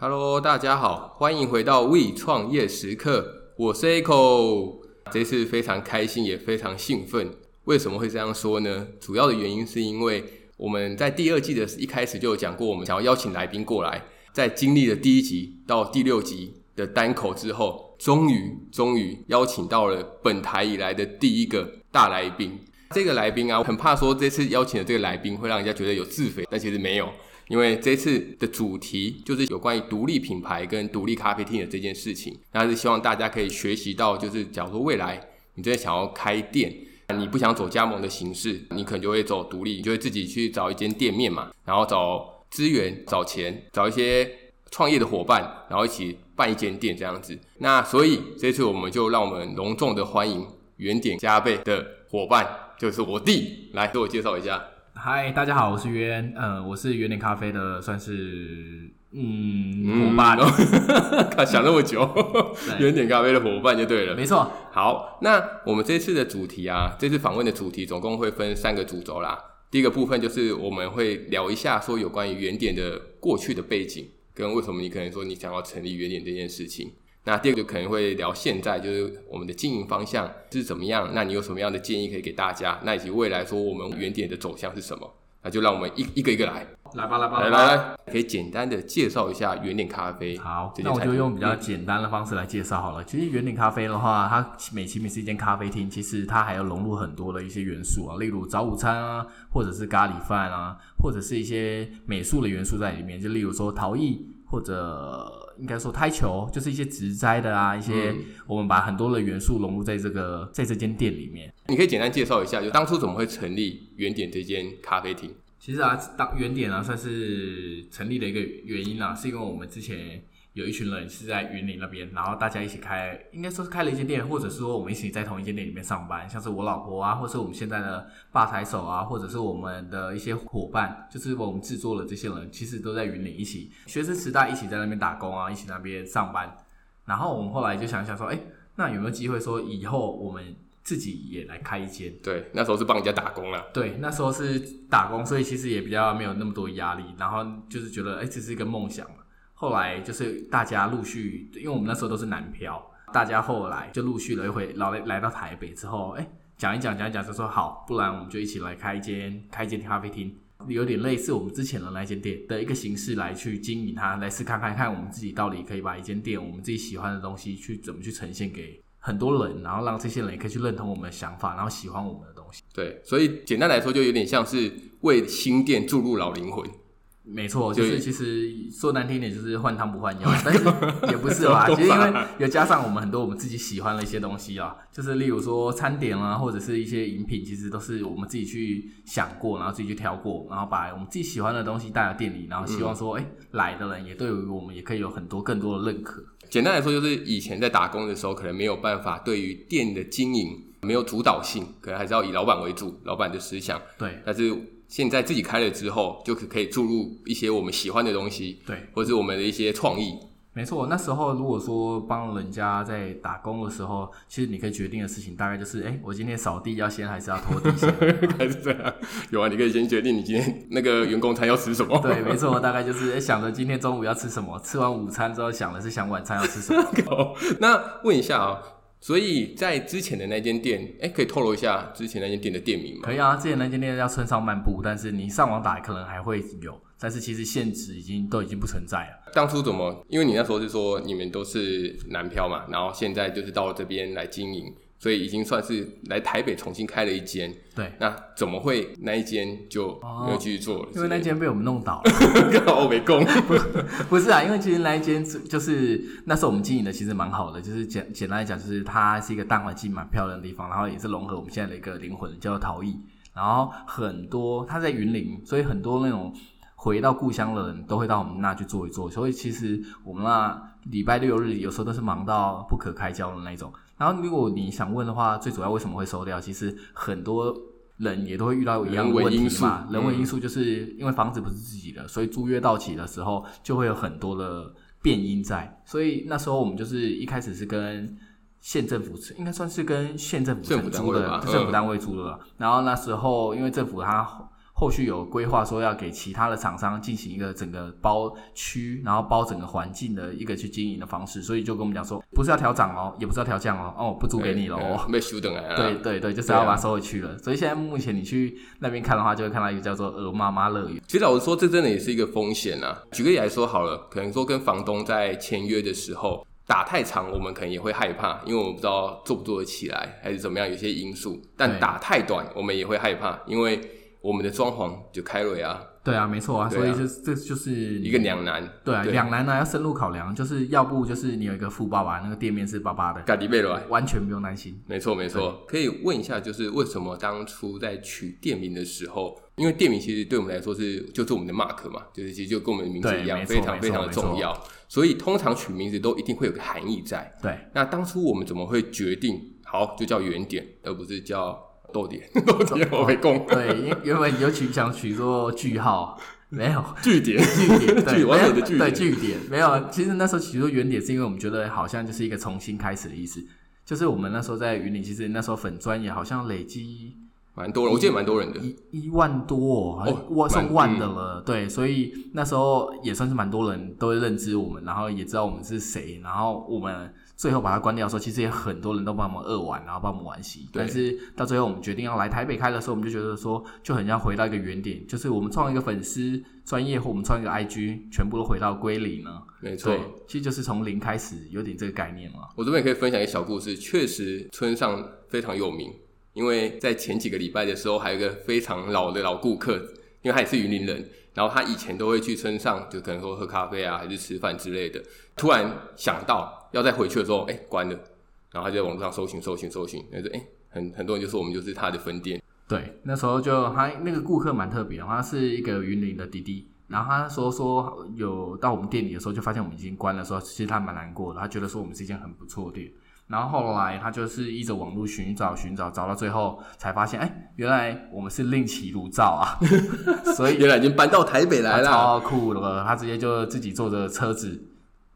Hello，大家好，欢迎回到 We 创业时刻，我是 Echo。这次非常开心，也非常兴奋。为什么会这样说呢？主要的原因是因为我们在第二季的一开始就有讲过，我们想要邀请来宾过来。在经历了第一集到第六集的单口之后，终于终于邀请到了本台以来的第一个大来宾。这个来宾啊，很怕说这次邀请的这个来宾会让人家觉得有自肥，但其实没有。因为这次的主题就是有关于独立品牌跟独立咖啡厅的这件事情，那是希望大家可以学习到，就是假如说未来你真的想要开店，你不想走加盟的形式，你可能就会走独立，你就会自己去找一间店面嘛，然后找资源、找钱、找一些创业的伙伴，然后一起办一间店这样子。那所以这次我们就让我们隆重的欢迎原点加倍的伙伴，就是我弟，来给我介绍一下。嗨，大家好，我是渊，呃，我是原点咖啡的，算是嗯伙伴哦。他 想那么久，原点咖啡的伙伴就对了，没错。好，那我们这次的主题啊，这次访问的主题总共会分三个主轴啦。第一个部分就是我们会聊一下说有关于原点的过去的背景，跟为什么你可能说你想要成立原点这件事情。那第二个就可能会聊现在就是我们的经营方向是怎么样，那你有什么样的建议可以给大家？那以及未来说我们原点的走向是什么？那就让我们一一个一个来，来吧，来吧，来来来，可以简单的介绍一下原点咖啡。好，那我就用比较简单的方式来介绍好了。其实原点咖啡的话，它美其名是一间咖啡厅，其实它还要融入很多的一些元素啊，例如早午餐啊，或者是咖喱饭啊，或者是一些美术的元素在里面，就例如说陶艺或者。应该说台球就是一些植栽的啊，一些我们把很多的元素融入在这个在这间店里面。你可以简单介绍一下，就当初怎么会成立原点这间咖啡厅？其实啊，当原点啊算是成立的一个原因啊，是因为我们之前。有一群人是在云林那边，然后大家一起开，应该说是开了一间店，或者是说我们一起在同一间店里面上班，像是我老婆啊，或者是我们现在的吧台手啊，或者是我们的一些伙伴，就是我们制作的这些人，其实都在云林一起学生时代一起在那边打工啊，一起那边上班。然后我们后来就想想说，哎，那有没有机会说以后我们自己也来开一间？对，那时候是帮人家打工了。对，那时候是打工，所以其实也比较没有那么多压力，然后就是觉得，哎，这是一个梦想。后来就是大家陆续，因为我们那时候都是南漂，大家后来就陆续的会来来到台北之后，哎，讲一讲讲一讲就说好，不然我们就一起来开一间开一间咖啡厅，有点类似我们之前的那间店的一个形式来去经营它，来试看看看我们自己到底可以把一间店我们自己喜欢的东西去怎么去呈现给很多人，然后让这些人也可以去认同我们的想法，然后喜欢我们的东西。对，所以简单来说，就有点像是为新店注入老灵魂。没错，就是其实说难听点，就是换汤不换药，但是 也不是啦。其实因为有加上我们很多我们自己喜欢的一些东西啊，就是例如说餐点啊，或者是一些饮品，其实都是我们自己去想过，然后自己去挑过，然后把我们自己喜欢的东西带到店里，然后希望说，哎、嗯，来的人也对于我们也可以有很多更多的认可。简单来说，就是以前在打工的时候，可能没有办法对于店的经营没有主导性，可能还是要以老板为主，老板的思想。对，但是。现在自己开了之后，就可可以注入一些我们喜欢的东西，对，或者是我们的一些创意。没错，那时候如果说帮人家在打工的时候，其实你可以决定的事情大概就是，哎，我今天扫地要先还是要拖地先？还是这样？有啊，你可以先决定你今天那个员工餐要吃什么。对，没错，大概就是哎想着今天中午要吃什么，吃完午餐之后想的是想晚餐要吃什么。那问一下啊。所以在之前的那间店，哎、欸，可以透露一下之前那间店的店名吗？可以啊，之前那间店叫村上漫步，但是你上网打可能还会有，但是其实现址已经都已经不存在了。当初怎么？因为你那时候是说你们都是南漂嘛，然后现在就是到了这边来经营。所以已经算是来台北重新开了一间，对。那怎么会那一间就没有继续做了？哦、因为那间被我们弄倒了，刚好我没空。不是啊，因为其实那一间就是那时候我们经营的其实蛮好的，就是简简单来讲，就是它是一个大环境蛮漂亮的地方，然后也是融合我们现在的一个灵魂，叫做陶艺。然后很多它在云林，所以很多那种回到故乡的人都会到我们那去坐一坐。所以其实我们那礼拜六日有时候都是忙到不可开交的那种。然后，如果你想问的话，最主要为什么会收掉？其实很多人也都会遇到一样的问题嘛。人为因素就是因为房子不是自己的，所以租约到期的时候就会有很多的变因在。所以那时候我们就是一开始是跟县政府，应该算是跟县政府租的，政府单位租的。然后那时候因为政府他后续有规划说要给其他的厂商进行一个整个包区，然后包整个环境的一个去经营的方式，所以就跟我们讲说，不是要调涨哦，也不是要调降哦，哦，不租给你了哦，被修等来了。对对对，就是要把它收回去了。啊、所以现在目前你去那边看的话，就会看到一个叫做“鹅妈妈乐园”。其实老实说，这真的也是一个风险啊。举个例来说好了，可能说跟房东在签约的时候打太长，我们可能也会害怕，因为我们不知道做不做得起来，还是怎么样，有些因素。但打太短，我们也会害怕，因为。我们的装潢就开了呀，对啊，没错啊，啊。所以就这就是一个两难，对啊，两难呢要深入考量，就是要不就是你有一个富爸爸，那个店面是爸爸的，完全不用担心，没错没错。可以问一下，就是为什么当初在取店名的时候，因为店名其实对我们来说是就是我们的 mark 嘛，就是其实就跟我们的名字一样，非常非常的重要，所以通常取名字都一定会有个含义在。对，那当初我们怎么会决定好就叫原点，而不是叫？逗点，逗点我没供。对，因原本有取想取做句号，没有句点，句点，对，完美的句点，对，句点没有。其实那时候取做原点，是因为我们觉得好像就是一个重新开始的意思。就是我们那时候在云林，其实那时候粉砖也好像累积蛮多人，我记得蛮多人的，一一万多，哦，万上万的了。对，所以那时候也算是蛮多人都会认知我们，然后也知道我们是谁，然后我们。最后把它关掉的时候，其实也很多人都帮我们二玩，然后帮我们玩戏。但是到最后我们决定要来台北开的时候，我们就觉得说，就很像回到一个原点，就是我们创一个粉丝专业，或我们创一个 IG，全部都回到归零了。没错，其实就是从零开始，有点这个概念嘛。我这边也可以分享一个小故事，确实村上非常有名，因为在前几个礼拜的时候，还有一个非常老的老顾客，因为他也是云林人。然后他以前都会去村上，就可能说喝咖啡啊，还是吃饭之类的。突然想到要再回去的时候，哎，关了。然后他就在网络上搜寻、搜寻、搜寻，那就哎，很很多人就说我们就是他的分店。对，那时候就他那个顾客蛮特别，他是一个云林的弟弟。然后他说说有到我们店里的时候，就发现我们已经关了，说其实他蛮难过的，他觉得说我们是一间很不错的店。然后后来他就是依着网络寻找寻找，找到最后才发现，哎，原来我们是另起炉灶啊！所以原来已经搬到台北来了，超酷了。他直接就自己坐着车子，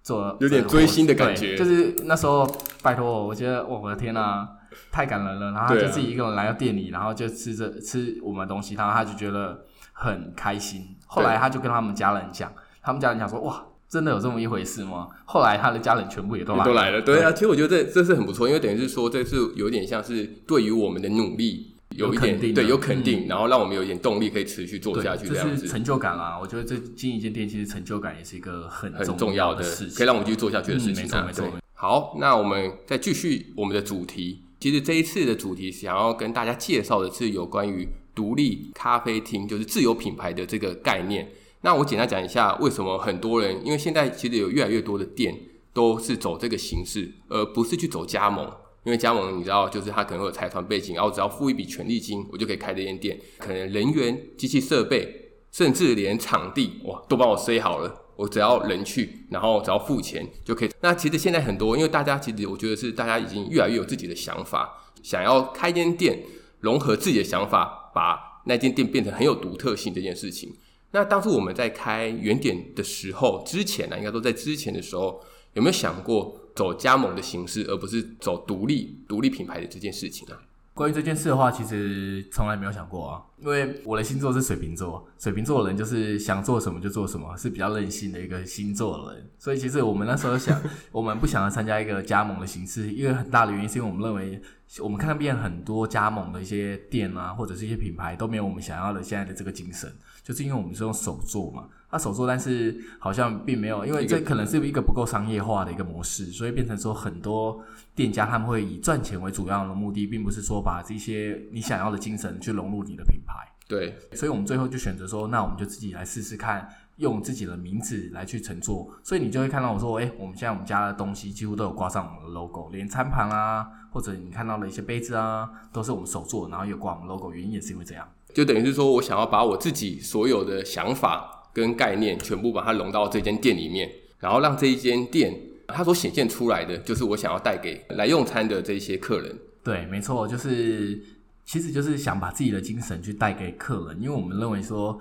坐有点追星的感觉。就是那时候，拜托我，我觉得我的天呐，太感人了。然后他就自己一个人来到店里，然后就吃着吃我们的东西，然后他就觉得很开心。后来他就跟他们家人讲，他们家人讲说，哇。真的有这么一回事吗？后来他的家人全部也都来了，都来了。对啊，其实我觉得这这是很不错，因为等于是说，这是有点像是对于我们的努力有一点对，有肯定，嗯、然后让我们有一点动力可以持续做下去，这样子。就是成就感啊！我觉得这经营一间店，其实成就感也是一个很很重要的事情，可以让我们继续做下去的事情。嗯、没错，没错。好，那我们再继续我们的主题。其实这一次的主题想要跟大家介绍的是有关于独立咖啡厅，就是自有品牌的这个概念。那我简单讲一下，为什么很多人，因为现在其实有越来越多的店都是走这个形式，而不是去走加盟。因为加盟，你知道，就是他可能会有财团背景，然后只要付一笔权利金，我就可以开这间店。可能人员、机器设备，甚至连场地，哇，都帮我塞好了。我只要人去，然后只要付钱就可以。那其实现在很多，因为大家其实我觉得是大家已经越来越有自己的想法，想要开间店，融合自己的想法，把那间店变成很有独特性这件事情。那当初我们在开原点的时候，之前呢，应该说在之前的时候，有没有想过走加盟的形式，而不是走独立独立品牌的这件事情啊？关于这件事的话，其实从来没有想过啊，因为我的星座是水瓶座，水瓶座的人就是想做什么就做什么，是比较任性的一个星座的人。所以其实我们那时候想，我们不想要参加一个加盟的形式，因为很大的原因是因为我们认为，我们看遍很多加盟的一些店啊，或者是一些品牌都没有我们想要的现在的这个精神。就是因为我们是用手做嘛，那、啊、手做，但是好像并没有，因为这可能是一个不够商业化的一个模式，所以变成说很多店家他们会以赚钱为主要的目的，并不是说把这些你想要的精神去融入你的品牌。对，所以我们最后就选择说，那我们就自己来试试看，用自己的名字来去乘坐。所以你就会看到我说，哎、欸，我们现在我们家的东西几乎都有挂上我们的 logo，连餐盘啊，或者你看到的一些杯子啊，都是我们手做，然后有挂我们 logo，原因也是因为这样。就等于是说，我想要把我自己所有的想法跟概念，全部把它融到这间店里面，然后让这一间店它所显现出来的，就是我想要带给来用餐的这些客人。对，没错，就是其实就是想把自己的精神去带给客人，因为我们认为说，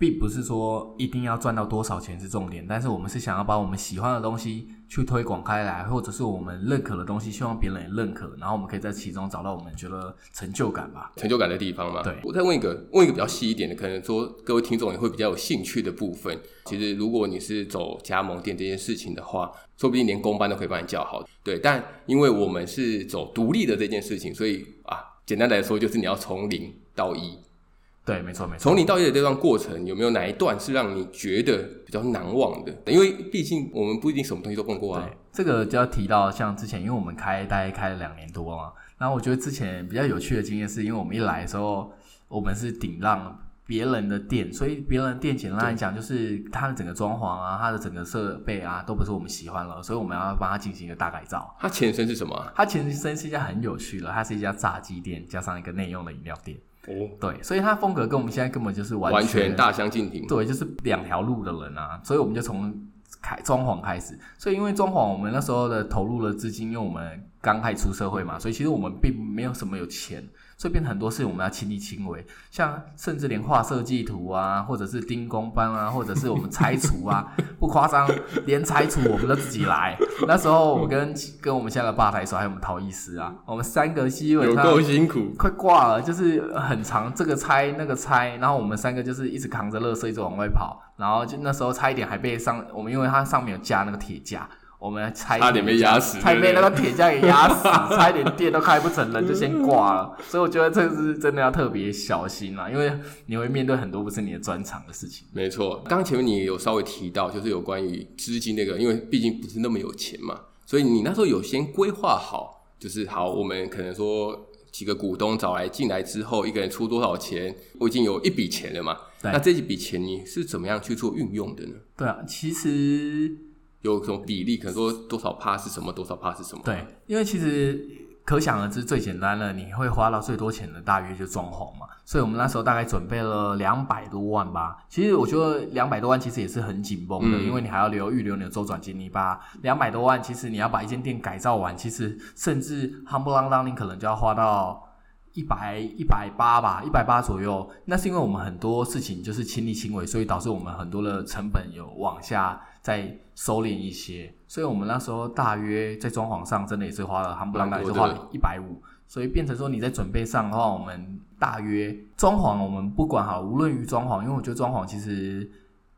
并不是说一定要赚到多少钱是重点，但是我们是想要把我们喜欢的东西去推广开来，或者是我们认可的东西，希望别人也认可，然后我们可以在其中找到我们觉得成就感吧，成就感的地方嘛。对，我再问一个，问一个比较细一点的，可能说各位听众也会比较有兴趣的部分。其实如果你是走加盟店这件事情的话，说不定连工班都可以帮你叫好。对，但因为我们是走独立的这件事情，所以啊，简单来说就是你要从零到一。对，没错，没错。从零到一的这段过程，有没有哪一段是让你觉得比较难忘的？因为毕竟我们不一定什么东西都碰过啊。对，这个就要提到像之前，因为我们开大概开了两年多嘛，然后我觉得之前比较有趣的经验是，因为我们一来的时候，我们是顶让别人的店，所以别人的店简单来讲，就是它的整个装潢啊，它的整个设备啊，都不是我们喜欢了，所以我们要帮它进行一个大改造。它前身是什么？它前身是一家很有趣的，它是一家炸鸡店，加上一个内用的饮料店。哦，对，所以他风格跟我们现在根本就是完全，完全大相径庭。对，就是两条路的人啊，所以我们就从开装潢开始。所以因为装潢，我们那时候的投入了资金，因为我们刚开始出社会嘛，所以其实我们并没有什么有钱。所以变成很多事我们要亲力亲为，像甚至连画设计图啊，或者是钉工班啊，或者是我们拆除啊，不夸张，连拆除我们都自己来。那时候我跟跟我们现在的吧台手还有我们陶艺师啊，我们三个基本上有够辛苦，快挂了，就是很长，这个拆那个拆，然后我们三个就是一直扛着垃圾一直往外跑，然后就那时候差一点还被上我们，因为它上面有加那个铁架。我们差差点被压死，差点被那个铁架给压死，差一点店都开不成，人就先挂了。所以我觉得这个是真的要特别小心啊，因为你会面对很多不是你的专长的事情。没错，刚前面你也有稍微提到，就是有关于资金那个，因为毕竟不是那么有钱嘛，所以你那时候有先规划好，就是好，我们可能说几个股东找来进来之后，一个人出多少钱，我已经有一笔钱了嘛。那这几笔钱你是怎么样去做运用的呢？对啊，其实。有什么比例？可能说多少趴是什么，多少趴是什么？对，因为其实可想而知，最简单的你会花到最多钱的，大约就装潢嘛。所以我们那时候大概准备了两百多万吧。其实我觉得两百多万其实也是很紧绷的，嗯、因为你还要留预留你的周转金。你把两百多万，其实你要把一间店改造完，其实甚至夯不啷当，你可能就要花到。一百一百八吧，一百八左右。那是因为我们很多事情就是亲力亲为，所以导致我们很多的成本有往下再收敛一些。所以我们那时候大约在装潢上真的也是花了，夯不啷当也是花了一百五。所以变成说你在准备上的话，我们大约装潢我们不管哈，无论于装潢，因为我觉得装潢其实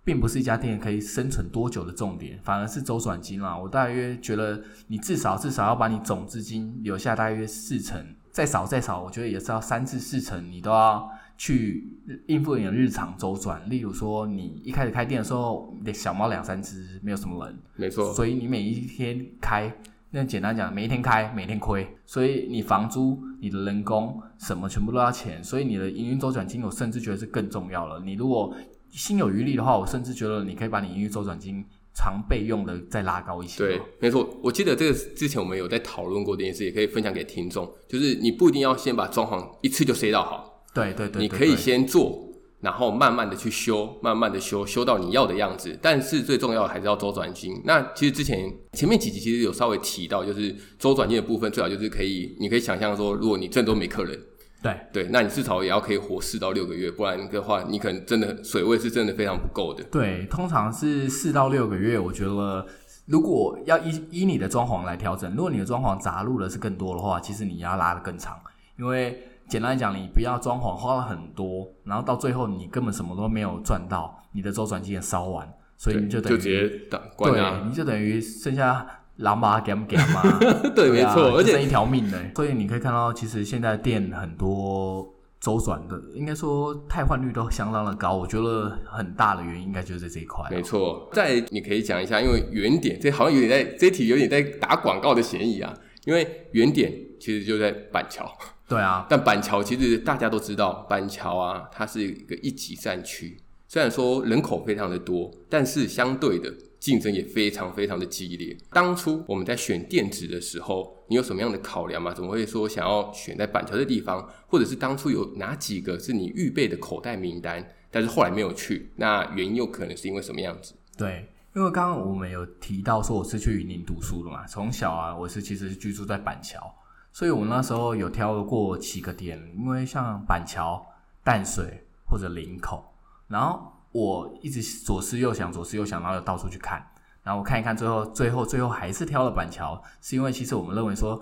并不是一家店可以生存多久的重点，反而是周转金啦。我大约觉得你至少至少要把你总资金留下大约四成。再少再少，我觉得也是要三至四成，你都要去应付你的日常周转。例如说，你一开始开店的时候，小猫两三只，没有什么人，没错。所以你每一天开，那简单讲，每一天开，每天亏。所以你房租、你的人工什么全部都要钱，所以你的营运周转金，我甚至觉得是更重要了。你如果心有余力的话，我甚至觉得你可以把你营运周转金。常备用的再拉高一些。对，没错。我记得这个之前我们有在讨论过这件事，也可以分享给听众。就是你不一定要先把装潢一次就塞到好。对对对，对。你可以先做，然后慢慢的去修，慢慢的修，修到你要的样子。但是最重要的还是要周转金。那其实之前前面几集其实有稍微提到，就是周转金的部分，最好就是可以，你可以想象说，如果你真的都没客人。对对，那你至少也要可以活四到六个月，不然的话，你可能真的水位是真的非常不够的。对，通常是四到六个月。我觉得，如果要依依你的装潢来调整，如果你的装潢杂入的是更多的话，其实你要拉的更长。因为简单来讲，你不要装潢花了很多，然后到最后你根本什么都没有赚到，你的周转金也烧完，所以你就等于就直接打关啊，对，你就等于剩下。狼把它 game game 嘛，对，没错，而且剩一条命呢。所以你可以看到，其实现在店很多周转的，应该说汰换率都相当的高。我觉得很大的原因应该就是在这一块。没错，再你可以讲一下，因为原点这好像有点在这题有点在打广告的嫌疑啊。因为原点其实就在板桥，对啊，但板桥其实大家都知道，板桥啊，它是一个一级战区，虽然说人口非常的多，但是相对的。竞争也非常非常的激烈。当初我们在选店址的时候，你有什么样的考量吗？怎么会说想要选在板桥的地方？或者是当初有哪几个是你预备的口袋名单，但是后来没有去？那原因有可能是因为什么样子？对，因为刚刚我们有提到说我是去云林读书的嘛，从小啊，我是其实是居住在板桥，所以我那时候有挑过几个点，因为像板桥、淡水或者林口，然后。我一直左思右想，左思右想，然后又到处去看，然后我看一看，最后最后最后还是挑了板桥，是因为其实我们认为说，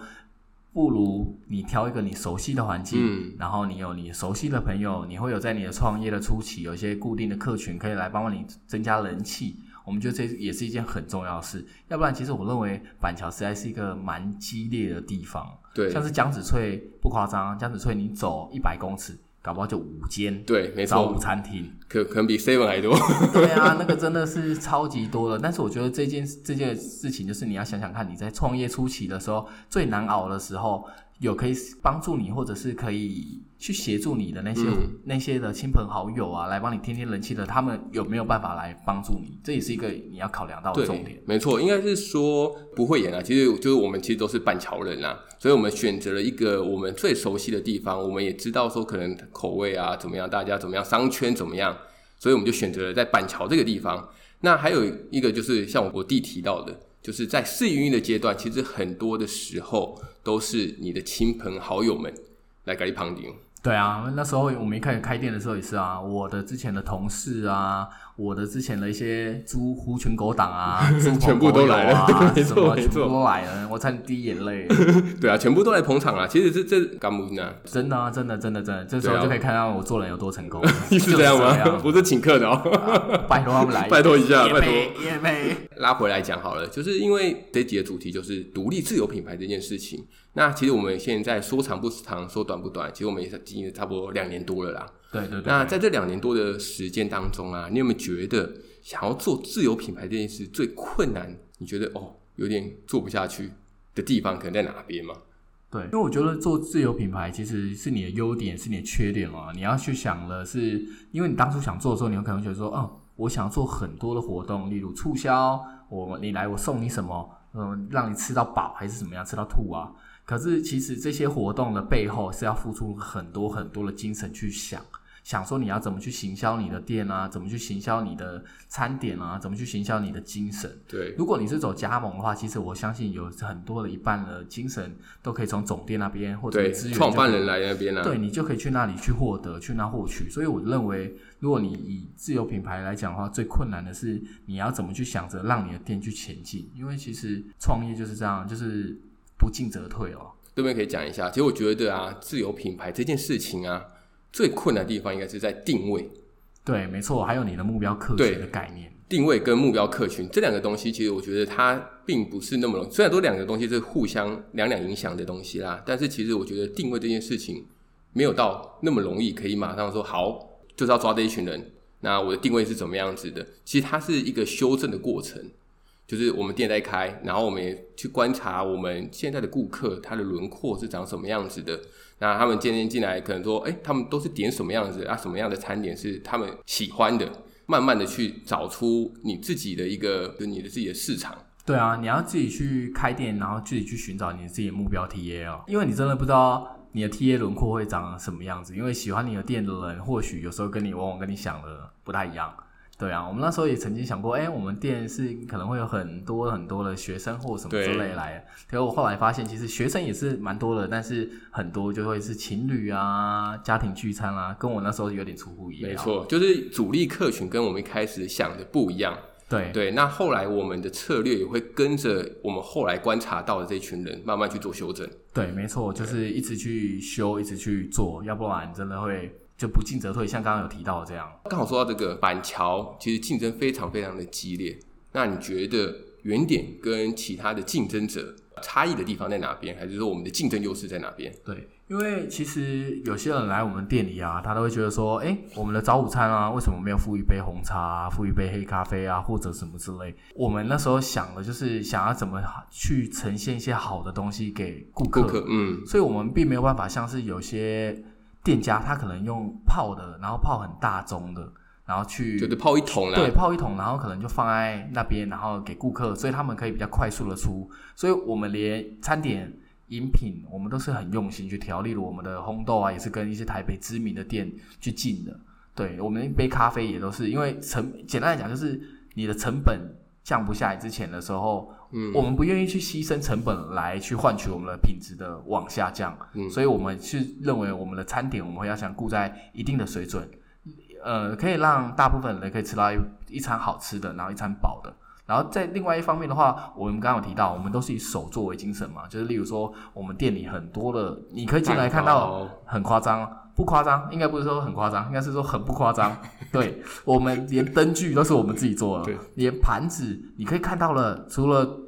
不如你挑一个你熟悉的环境，嗯，然后你有你熟悉的朋友，你会有在你的创业的初期有一些固定的客群可以来帮帮你增加人气。我们觉得这也是一件很重要的事，要不然其实我认为板桥实在是一个蛮激烈的地方。对，像是江子翠不夸张，江子翠你走一百公尺，搞不好就五间。对，没错。早午餐厅可可能比 seven 还多。对啊，那个真的是超级多的。但是我觉得这件这件事情，就是你要想想看，你在创业初期的时候最难熬的时候。有可以帮助你，或者是可以去协助你的那些、嗯、那些的亲朋好友啊，来帮你添添人气的，他们有没有办法来帮助你？这也是一个你要考量到的重点。没错，应该是说不会演啊。其实就是我们其实都是板桥人啊，所以我们选择了一个我们最熟悉的地方，我们也知道说可能口味啊怎么样，大家怎么样，商圈怎么样，所以我们就选择了在板桥这个地方。那还有一个就是像我弟提到的。就是在试营运的阶段，其实很多的时候都是你的亲朋好友们来给你旁听。对啊，那时候我们一开始开店的时候也是啊，我的之前的同事啊，我的之前的一些猪狐群狗党啊，全部都来了，没错 没错，都来了，我差点滴眼泪。对啊，全部都来捧场啊！其实这这干不呢？真的啊，真的真的真的，这时候就可以看到我做人有多成功。是这样吗？不是请客的哦，拜托他们来，拜托一下，拜托。也没拉回来讲好了，就是因为这集的主题就是独立自有品牌这件事情。那其实我们现在说长不长，说短不短，其实我们也是经营差不多两年多了啦。对对对。那在这两年多的时间当中啊，你有没有觉得想要做自有品牌这件事最困难？你觉得哦，有点做不下去的地方可能在哪边吗？对，因为我觉得做自有品牌其实是你的优点，是你的缺点啊。你要去想了是，因为你当初想做的时候，你有可能觉得说，嗯，我想要做很多的活动，例如促销，我你来我送你什么，嗯，让你吃到饱还是怎么样，吃到吐啊。可是，其实这些活动的背后是要付出很多很多的精神去想，想说你要怎么去行销你的店啊，怎么去行销你的餐点啊，怎么去行销你的精神。对，如果你是走加盟的话，其实我相信有很多的一半的精神都可以从总店那边或者资源创办人来那边啊，对，你就可以去那里去获得，去那获取。所以我认为，如果你以自由品牌来讲的话，最困难的是你要怎么去想着让你的店去前进，因为其实创业就是这样，就是。不进则退哦，这边可以讲一下。其实我觉得啊，自由品牌这件事情啊，最困难的地方应该是在定位。对，没错，还有你的目标客群的概念。定位跟目标客群这两个东西，其实我觉得它并不是那么容易。虽然说两个东西是互相两两影响的东西啦，但是其实我觉得定位这件事情没有到那么容易，可以马上说好就是要抓这一群人。那我的定位是怎么样子的？其实它是一个修正的过程。就是我们店在开，然后我们也去观察我们现在的顾客，他的轮廓是长什么样子的。那他们渐渐进来，可能说，哎，他们都是点什么样子啊？什么样的餐点是他们喜欢的？慢慢的去找出你自己的一个，就你的自己的市场。对啊，你要自己去开店，然后自己去寻找你自己的目标 TA 哦。因为你真的不知道你的 TA 轮廓会长什么样子，因为喜欢你的店的人，或许有时候跟你往往跟你想的不太一样。对啊，我们那时候也曾经想过，哎，我们店是可能会有很多很多的学生或什么之类来。可是我后来发现，其实学生也是蛮多的，但是很多就会是情侣啊、家庭聚餐啊，跟我那时候有点出乎意料。没错，就是主力客群跟我们一开始想的不一样。对对，那后来我们的策略也会跟着我们后来观察到的这群人慢慢去做修正。对，没错，就是一直去修，一直去做，要不然真的会。就不进则退，像刚刚有提到的这样。刚好说到这个板桥，其实竞争非常非常的激烈。那你觉得原点跟其他的竞争者差异的地方在哪边？还是说我们的竞争优势在哪边？对，因为其实有些人来我们店里啊，他都会觉得说，哎，我们的早午餐啊，为什么没有附一杯红茶啊，附一杯黑咖啡啊，或者什么之类？我们那时候想的就是想要怎么去呈现一些好的东西给顾客。顾客，嗯，所以我们并没有办法像是有些。店家他可能用泡的，然后泡很大盅的，然后去对对泡一桶，对泡一桶，然后可能就放在那边，然后给顾客，所以他们可以比较快速的出。所以我们连餐点、饮品，我们都是很用心去调。例如我们的烘豆啊，也是跟一些台北知名的店去进的。对，我们一杯咖啡也都是，因为成简单来讲，就是你的成本降不下来之前的时候。嗯，我们不愿意去牺牲成本来去换取我们的品质的往下降，嗯，所以我们是认为我们的餐点我们会要想顾在一定的水准，呃，可以让大部分人可以吃到一一餐好吃的，然后一餐饱的。然后在另外一方面的话，我们刚刚有提到，我们都是以手作为精神嘛，就是例如说，我们店里很多的，你可以进来看到很夸张，不夸张，应该不是说很夸张，应该是说很不夸张。对，我们连灯具都是我们自己做的，连盘子你可以看到了，除了。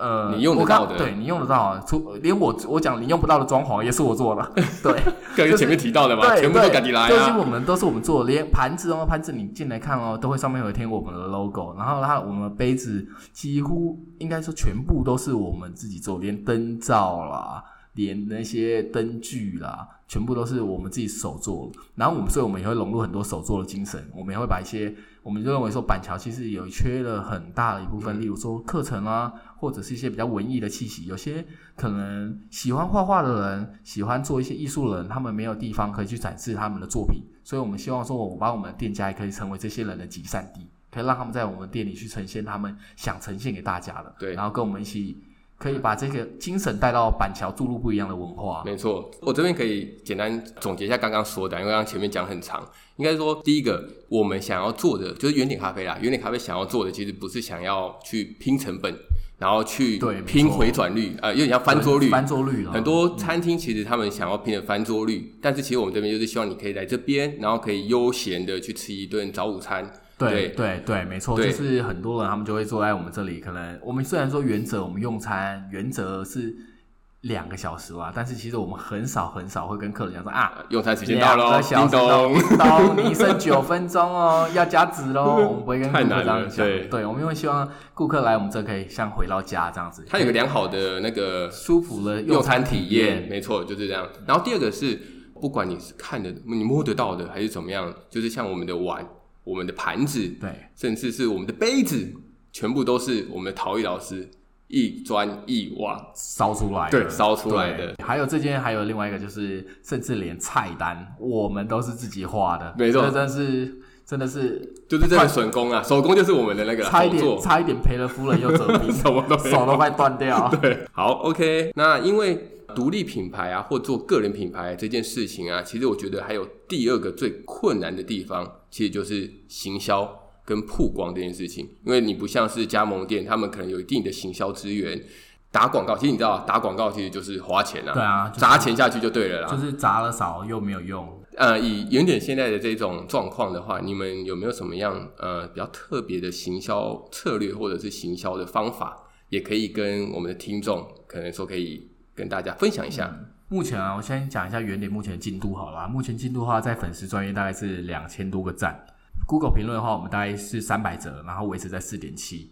呃，你用得到的，对你用得到啊，除连我我讲你用不到的装潢也是我做的，对，跟前面提到的嘛，全部都赶紧来啊，这些我们都是我们做的，连盘子哦，盘子你进来看哦，都会上面有一贴我们的 logo，然后它我们的杯子几乎应该说全部都是我们自己做，连灯罩啦，连那些灯具啦，全部都是我们自己手做，然后我们所以我们也会融入很多手做的精神，我们也会把一些。我们就认为说板桥其实有缺了很大的一部分，例如说课程啊，或者是一些比较文艺的气息。有些可能喜欢画画的人，喜欢做一些艺术的人，他们没有地方可以去展示他们的作品，所以我们希望说，我把我们的店家也可以成为这些人的集散地，可以让他们在我们店里去呈现他们想呈现给大家的。对，然后跟我们一起。可以把这个精神带到板桥，注入不一样的文化。没错，我这边可以简单总结一下刚刚说的，因为刚刚前面讲很长。应该说，第一个我们想要做的就是原点咖啡啦。原点咖啡想要做的其实不是想要去拼成本，然后去拼回转率，呃，有点像翻桌率。翻桌率。很多餐厅其实他们想要拼的翻桌率，嗯，但是其实我们这边就是希望你可以来这边，然后可以悠闲的去吃一顿早午餐。对对对，没错，就是很多人他们就会坐在我们这里。可能我们虽然说原则，我们用餐原则是两个小时吧，但是其实我们很少很少会跟客人讲说啊，用餐时间到了，两个小时到，你剩九分钟哦，要加值喽。我们不会跟顾客这样讲，对，对，我们因为希望顾客来我们这可以像回到家这样子，他有个良好的那个舒服的用餐体验，没错，就是这样。然后第二个是，不管你是看的，你摸得到的，还是怎么样，就是像我们的碗。我们的盘子，对，甚至是我们的杯子，全部都是我们的陶艺老师一砖一瓦烧出来的，对，烧出来的。还有这间，还有另外一个，就是甚至连菜单，我们都是自己画的，没错，真的是，真的是，就是这个手工啊，手工就是我们的那个，差一点，差一点赔了夫人又折兵，什么都手都快断掉。对，好，OK，那因为。独立品牌啊，或做个人品牌这件事情啊，其实我觉得还有第二个最困难的地方，其实就是行销跟曝光这件事情。因为你不像是加盟店，他们可能有一定的行销资源，打广告。其实你知道，打广告其实就是花钱啊，对啊，砸钱下去就对了啦，就是砸了少又没有用。呃，以原点现在的这种状况的话，你们有没有什么样呃比较特别的行销策略，或者是行销的方法，也可以跟我们的听众可能说可以。跟大家分享一下，嗯、目前啊，我先讲一下原点目前进度好了。目前进度的话，在粉丝专业大概是两千多个赞，Google 评论的话，我们大概是三百折，然后维持在四点七，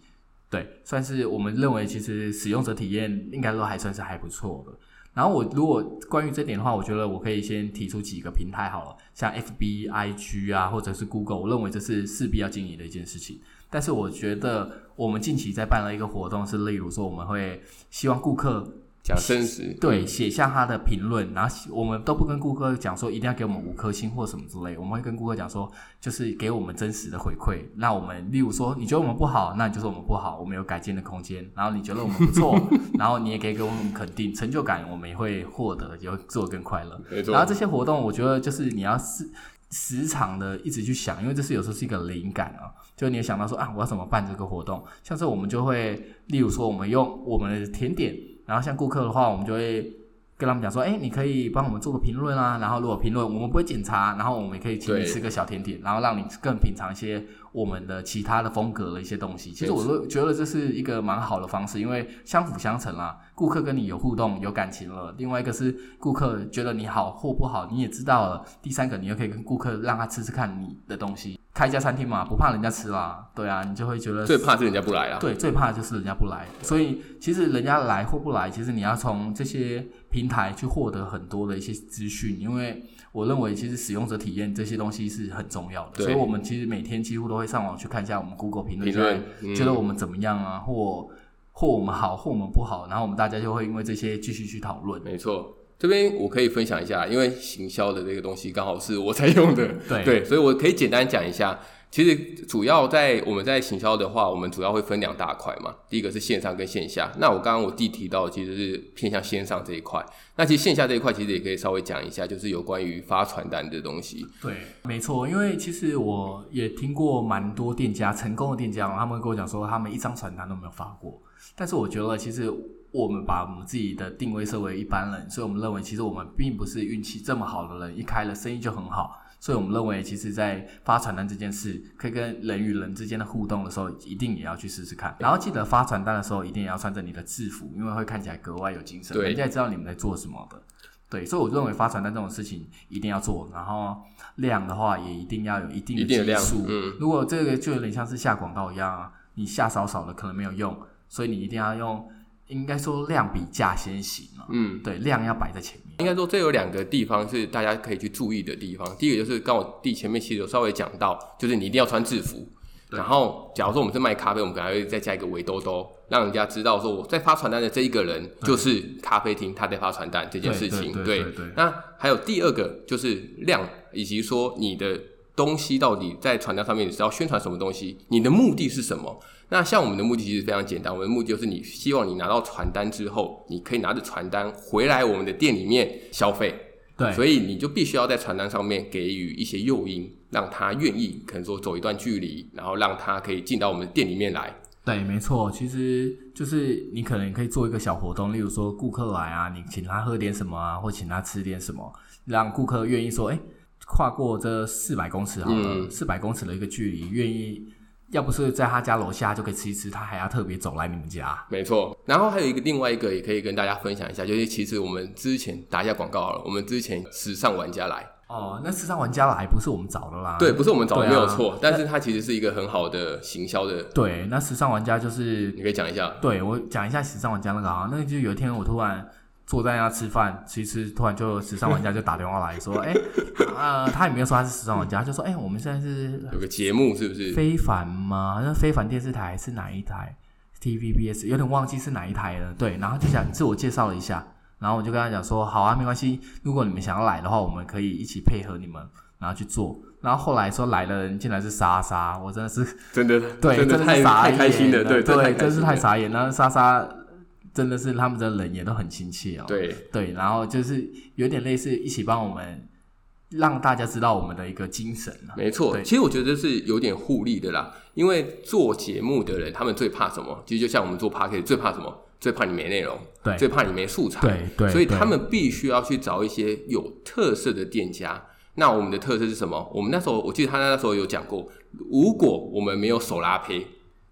对，算是我们认为其实使用者体验应该都还算是还不错的。然后我如果关于这点的话，我觉得我可以先提出几个平台好了，像 FB、IG 啊，或者是 Google，我认为这是势必要经营的一件事情。但是我觉得我们近期在办了一个活动，是例如说我们会希望顾客。讲真实，对，写下他的评论，然后我们都不跟顾客讲说一定要给我们五颗星或什么之类，我们会跟顾客讲说，就是给我们真实的回馈。那我们例如说，你觉得我们不好，那你就是我们不好，我们有改进的空间。然后你觉得我们不错，然后你也可以给我们肯定，成就感我们也会获得，也会做更快乐。然后这些活动，我觉得就是你要时时常的一直去想，因为这是有时候是一个灵感啊，就你也想到说啊，我要怎么办这个活动？像是我们就会，例如说，我们用我们的甜点。然后像顾客的话，我们就会跟他们讲说，哎，你可以帮我们做个评论啊。然后如果评论，我们不会检查，然后我们也可以请你吃个小甜点，然后让你更品尝一些我们的其他的风格的一些东西。其实我都觉得这是一个蛮好的方式，因为相辅相成啦。顾客跟你有互动、有感情了，另外一个是顾客觉得你好或不好，你也知道了。第三个，你又可以跟顾客让他吃吃看你的东西。开一家餐厅嘛，不怕人家吃啦，对啊，你就会觉得最怕是人家不来啊。对，最怕的就是人家不来。所以其实人家来或不来，其实你要从这些平台去获得很多的一些资讯，因为我认为其实使用者体验这些东西是很重要的。所以我们其实每天几乎都会上网去看一下我们 Google 评论，觉得我们怎么样啊，或或我们好，或我们不好，然后我们大家就会因为这些继续去讨论。没错。这边我可以分享一下，因为行销的这个东西刚好是我在用的，对，对，所以我可以简单讲一下，其实主要在我们在行销的话，我们主要会分两大块嘛。第一个是线上跟线下。那我刚刚我弟提到，其实是偏向线上这一块。那其实线下这一块，其实也可以稍微讲一下，就是有关于发传单的东西。对，没错。因为其实我也听过蛮多店家成功的店家，他们跟我讲说，他们一张传单都没有发过。但是我觉得，其实我们把我们自己的定位设为一般人，所以我们认为，其实我们并不是运气这么好的人，一开了生意就很好。所以我们认为，其实，在发传单这件事，可以跟人与人之间的互动的时候，一定也要去试试看。然后记得发传单的时候，一定也要穿着你的制服，因为会看起来格外有精神，对，人家也知道你们在做什么的。对，所以我认为发传单这种事情一定要做。然后量的话，也一定要有一定的基数。嗯，如果这个就有点像是下广告一样啊，你下少少的可能没有用，所以你一定要用。应该说量比价先行嘛，嗯，对，量要摆在前面。应该说这有两个地方是大家可以去注意的地方。第一个就是刚我弟前面其实有稍微讲到，就是你一定要穿制服。然后，假如说我们是卖咖啡，我们可能还会再加一个围兜兜，让人家知道说我在发传单的这一个人就是咖啡厅他在发传单这件事情。对，那还有第二个就是量，以及说你的东西到底在传单上面你是要宣传什么东西，你的目的是什么？那像我们的目的其实非常简单，我们的目的就是你希望你拿到传单之后，你可以拿着传单回来我们的店里面消费。对，所以你就必须要在传单上面给予一些诱因，让他愿意可能说走一段距离，然后让他可以进到我们的店里面来。对，没错，其实就是你可能可以做一个小活动，例如说顾客来啊，你请他喝点什么啊，或请他吃点什么，让顾客愿意说，哎，跨过这四百公尺好了，四百公尺的一个距离，愿意。要不是在他家楼下就可以吃一吃，他还要特别走来你们家。没错，然后还有一个另外一个也可以跟大家分享一下，就是其实我们之前打一下广告好了，我们之前时尚玩家来哦，那时尚玩家来不是我们找的啦，对，不是我们找的，没有错，但是它其实是一个很好的行销的。对，那时尚玩家就是你可以讲一下，对我讲一下时尚玩家那个啊，那个就有一天我突然。坐在那吃饭，其实突然就时尚玩家就打电话来说：“ 哎、欸，呃，他也没有说他是时尚玩家，就说：哎、欸，我们现在是有个节目，是不是非凡吗？好像非凡电视台是哪一台？TVBS 有点忘记是哪一台了。对，然后就想自我介绍了一下，然后我就跟他讲说：好啊，没关系，如果你们想要来的话，我们可以一起配合你们，然后去做。然后后来说来的人竟然是莎莎，我真的是真的对，真的太傻太开心了，对对，真是太傻眼。然后莎莎。真的是他们的人也都很亲切哦。对对，然后就是有点类似一起帮我们让大家知道我们的一个精神。没错，其实我觉得是有点互利的啦。因为做节目的人，他们最怕什么？其实就像我们做 Podcast 最怕什么？最怕你没内容，对，最怕你没素材，对对。所以他们必须要去找一些有特色的店家。那我们的特色是什么？我们那时候我记得他那时候有讲过，如果我们没有手拉胚。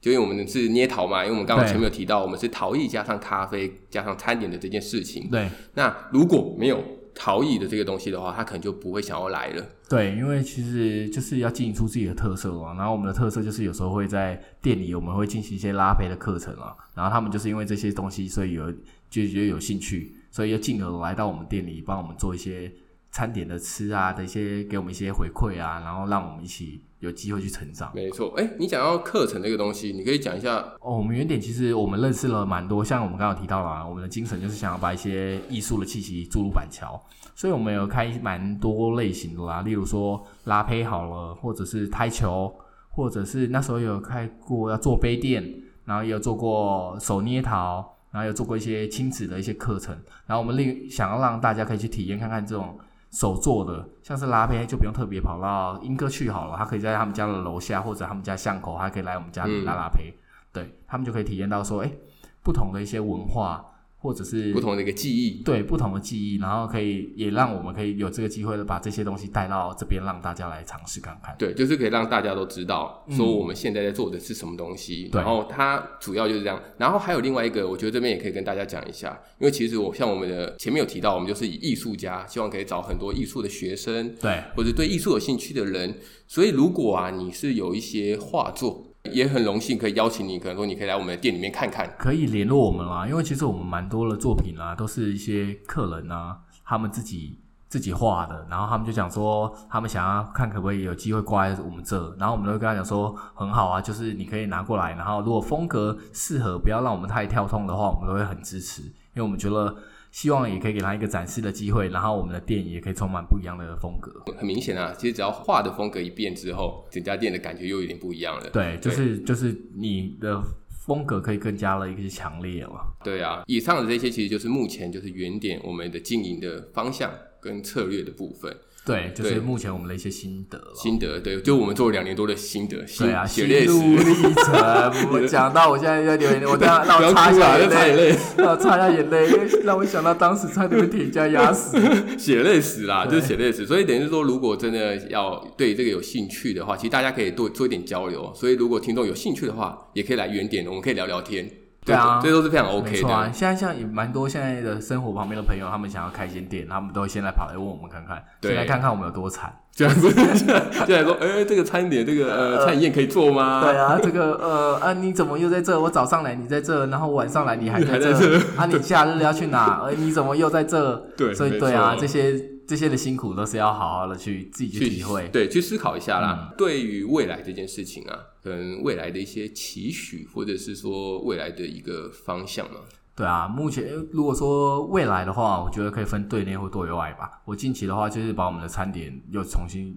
就因为我们是捏陶嘛，因为我们刚刚前面有提到，我们是陶艺加上咖啡加上餐点的这件事情。对，那如果没有陶艺的这个东西的话，他可能就不会想要来了。对，因为其实就是要经营出自己的特色嘛。然后我们的特色就是有时候会在店里，我们会进行一些拉胚的课程啊。然后他们就是因为这些东西，所以有就觉得有兴趣，所以又进而来到我们店里，帮我们做一些餐点的吃啊的一些，给我们一些回馈啊，然后让我们一起。有机会去成长，没错。哎、欸，你讲到课程这个东西，你可以讲一下哦。我们原点其实我们认识了蛮多，像我们刚刚提到了，我们的精神就是想要把一些艺术的气息注入板桥，所以我们有开蛮多类型的啦，例如说拉胚好了，或者是胎球，或者是那时候有开过要做杯垫，然后也有做过手捏陶，然后有做过一些亲子的一些课程，然后我们另想要让大家可以去体验看看这种。手做的，像是拉胚就不用特别跑到英哥去好了，他可以在他们家的楼下或者他们家巷口，还可以来我们家里拉拉胚，嗯、对他们就可以体验到说，哎、欸，不同的一些文化。或者是不同的一个记忆，对不同的记忆，然后可以也让我们可以有这个机会的把这些东西带到这边，让大家来尝试看看。对，就是可以让大家都知道，说我们现在在做的是什么东西。嗯、然后它主要就是这样。然后还有另外一个，我觉得这边也可以跟大家讲一下，因为其实我像我们的前面有提到，我们就是以艺术家，希望可以找很多艺术的学生，对，或者对艺术有兴趣的人。所以如果啊，你是有一些画作。也很荣幸可以邀请你，可能说你可以来我们的店里面看看，可以联络我们啦。因为其实我们蛮多的作品啊，都是一些客人啊，他们自己自己画的，然后他们就讲说，他们想要看可不可以有机会挂在我们这，然后我们都会跟他讲说，很好啊，就是你可以拿过来，然后如果风格适合，不要让我们太跳通的话，我们都会很支持。因为我们觉得希望也可以给他一个展示的机会，然后我们的店也可以充满不一样的风格。很明显啊，其实只要画的风格一变之后，整家店的感觉又有点不一样了。对，就是就是你的风格可以更加的一个强烈了。对啊，以上的这些其实就是目前就是原点我们的经营的方向跟策略的部分。对，就是目前我们的一些心得。心得，对，就我们做了两年多的心得。对啊，血泪历程。我讲到我现在在流眼泪，我等下让我擦一下眼泪，让我擦一下眼泪，让我想到当时差点被铁匠压死。血泪史啦，就是血泪史。所以等于是说，如果真的要对这个有兴趣的话，其实大家可以多做一点交流。所以如果听众有兴趣的话，也可以来原点，我们可以聊聊天。对啊，这都是非常 OK 的。啊，现在像也蛮多现在的生活旁边的朋友，他们想要开一间店，他们都会先来跑来问我们看看，对，先来看看我们有多惨。这样子，就来说，哎、欸，这个餐点，这个呃，餐饮业可以做吗？对啊，这个呃啊，你怎么又在这？我早上来你在这，然后晚上来你还在这，啊？你假日要去哪？哎，你怎么又在这？对，所以对啊，这些。这些的辛苦都是要好好的去自己去体会，对，去思考一下啦。嗯、对于未来这件事情啊，可能未来的一些期许，或者是说未来的一个方向嘛。对啊，目前如果说未来的话，我觉得可以分对内或对外吧。我近期的话，就是把我们的餐点又重新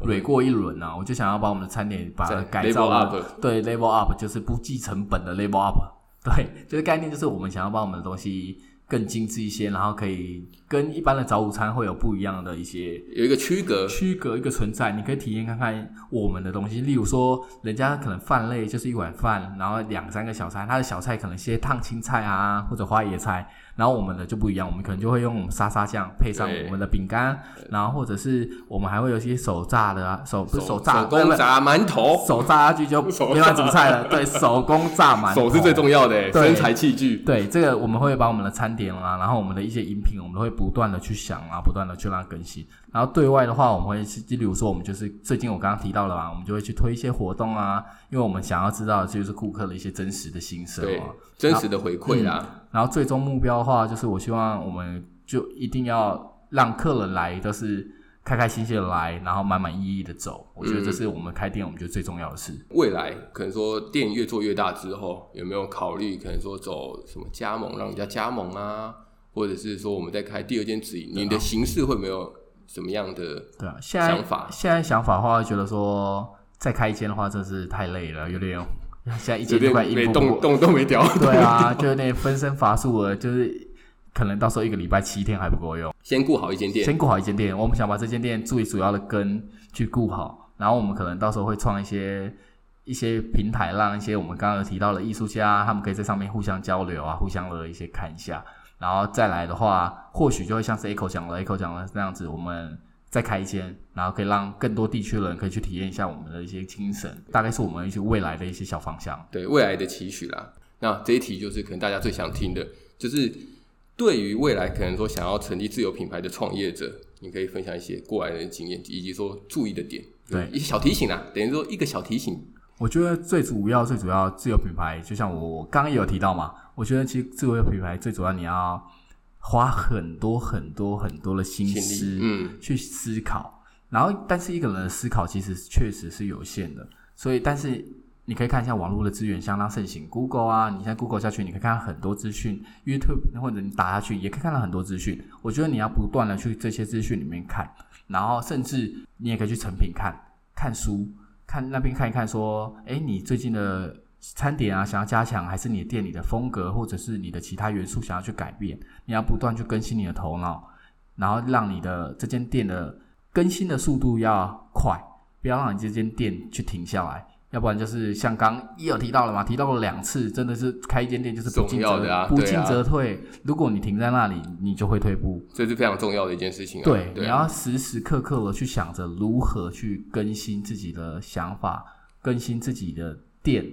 re 过一轮啊，我就想要把我们的餐点把它改造 level up，对 level up 就是不计成本的 level up，对，就是概念就是我们想要把我们的东西。更精致一些，然后可以跟一般的早午餐会有不一样的一些有一个区隔，区隔一个存在。你可以体验看看我们的东西，例如说，人家可能饭类就是一碗饭，然后两三个小菜，他的小菜可能些烫青菜啊，或者花椰菜。然后我们的就不一样，我们可能就会用沙沙酱配上我们的饼干，然后或者是我们还会有一些手炸的啊，手不是手炸，手工炸馒头，手炸下去就 另外煮菜了。对，手工炸馒头，手是最重要的，生财器具。对，这个我们会把我们的餐点啊，然后我们的一些饮品，我们都会不断的去想啊，不断的去让它更新。然后对外的话，我们会是，例如说，我们就是最近我刚刚提到了嘛，我们就会去推一些活动啊，因为我们想要知道的就是顾客的一些真实的心声啊，真实的回馈啦。嗯，然后最终目标的话，就是我希望我们就一定要让客人来都是开开心心的来，然后满满意意的走。我觉得这是我们开店，我们觉得最重要的事。嗯，未来可能说店越做越大之后，有没有考虑可能说走什么加盟，让人家加盟啊，或者是说我们再开第二间直营，你的形式会没有？什么样的对啊？现在想法现在想法的话，觉得说再开一间的话，真是太累了，有点。现在一间都快一动动都没掉。对啊，就是那分身乏术了，就是可能到时候一个礼拜七天还不够用。先顾好一间店，先顾好一间店。我们想把这间店最主要的根去顾好，然后我们可能到时候会创一些一些平台，让一些我们刚刚有提到的艺术家，他们可以在上面互相交流啊，互相的一些看一下。然后再来的话，或许就会像是 Echo 讲的，Echo 讲的那样子，我们再开一间，然后可以让更多地区的人可以去体验一下我们的一些精神，大概是我们一些未来的一些小方向，对未来的期许啦。那这一题就是可能大家最想听的，就是对于未来可能说想要成立自有品牌的创业者，你可以分享一些过来人的经验，以及说注意的点，对一些小提醒啦，等于说一个小提醒。我觉得最主要、最主要自有品牌，就像我刚刚也有提到嘛。我觉得其实自有品牌最主要你要花很多很多很多的心思，嗯，去思考。然后，但是一个人的思考其实确实是有限的。所以，但是你可以看一下网络的资源相当盛行，Google 啊，你现在 Google 下去，你可以看到很多资讯；YouTube 或者你打下去，也可以看到很多资讯。我觉得你要不断的去这些资讯里面看，然后甚至你也可以去成品看看书，看那边看一看，说，哎，你最近的。餐点啊，想要加强，还是你的店里的风格，或者是你的其他元素想要去改变，你要不断去更新你的头脑，然后让你的这间店的更新的速度要快，不要让你这间店去停下来，要不然就是像刚一有提到了嘛，提到了两次，真的是开一间店就是不进则、啊、不进则退，如果你停在那里，你就会退步，这是非常重要的一件事情、啊。对，对啊、你要时时刻刻的去想着如何去更新自己的想法，更新自己的店。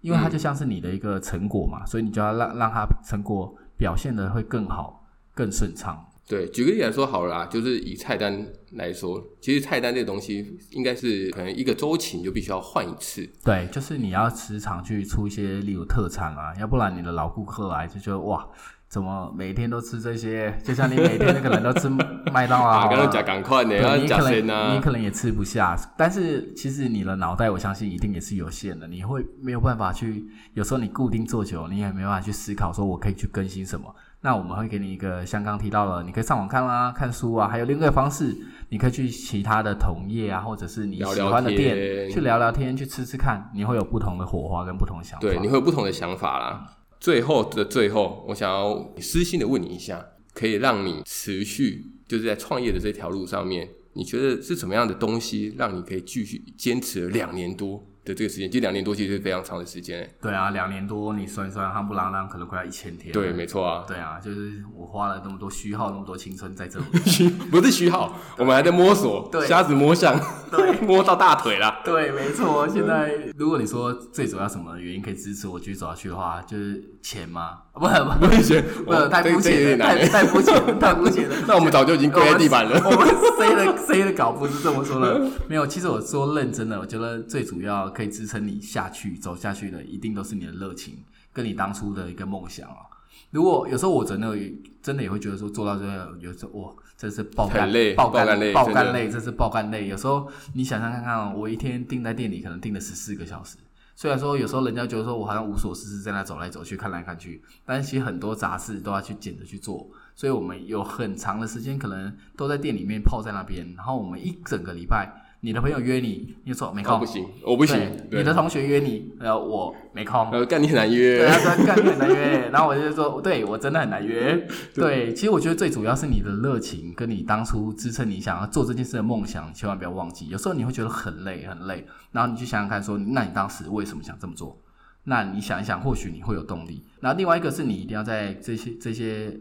因为它就像是你的一个成果嘛，嗯、所以你就要让让它成果表现的会更好、更顺畅。对，举个例来说好了啦，就是以菜单来说，其实菜单这个东西应该是可能一个周期你就必须要换一次。对，就是你要时常去出一些例如特产啊，要不然你的老顾客来就觉得哇。怎么每天都吃这些？就像你每天那个人都吃麦当劳，刚刚讲赶快的，你可能你可能也吃不下。但是其实你的脑袋，我相信一定也是有限的。你会没有办法去，有时候你固定做久，你也没办法去思考说我可以去更新什么。那我们会给你一个，像刚提到了，你可以上网看啦、啊，看书啊，还有另一个方式，你可以去其他的同业啊，或者是你喜欢的店去聊聊天，去吃吃看，你会有不同的火花跟不同的想法。对，你会有不同的想法啦。最后的最后，我想要私信的问你一下，可以让你持续就是在创业的这条路上面，你觉得是什么样的东西让你可以继续坚持了两年多？的这个时间，就两年多，其实是非常长的时间。对啊，两年多，你算一算，夯不啷啷，可能快要一千天。对，没错啊。对啊，就是我花了那么多虚耗，那么多青春在这里。不是虚耗，我们还在摸索，对，瞎子摸象，对，摸到大腿了。对，没错。现在，如果你说最主要什么原因可以支持我继续走下去的话，就是钱吗？不，不，不是钱，不太肤浅，太太肤浅，太肤浅了。那我们早就已经跪在地板了。我们 C 的 C 的稿不是这么说的。没有，其实我说认真的，我觉得最主要。可以支撑你下去走下去的，一定都是你的热情，跟你当初的一个梦想啊。如果有时候我真的真的也会觉得说做到这个，有时候哇，这是爆肝累，爆肝累，爆肝累，这是爆肝累。有时候你想想看看，我一天定在店里可能定了十四个小时，虽然说有时候人家觉得说我好像无所事事在那走来走去看来看去，但是其实很多杂事都要去捡着去做，所以我们有很长的时间可能都在店里面泡在那边，然后我们一整个礼拜。你的朋友约你，你说没空，哦、不行，我不行。你的同学约你，呃，我没空。呃，干你很难约。对啊，干你很难约。然后我就说，对我真的很难约。对，其实我觉得最主要是你的热情，跟你当初支撑你想要做这件事的梦想，千万不要忘记。有时候你会觉得很累，很累，然后你去想想看，说，那你当时为什么想这么做？那你想一想，或许你会有动力。然后另外一个是你一定要在这些这些。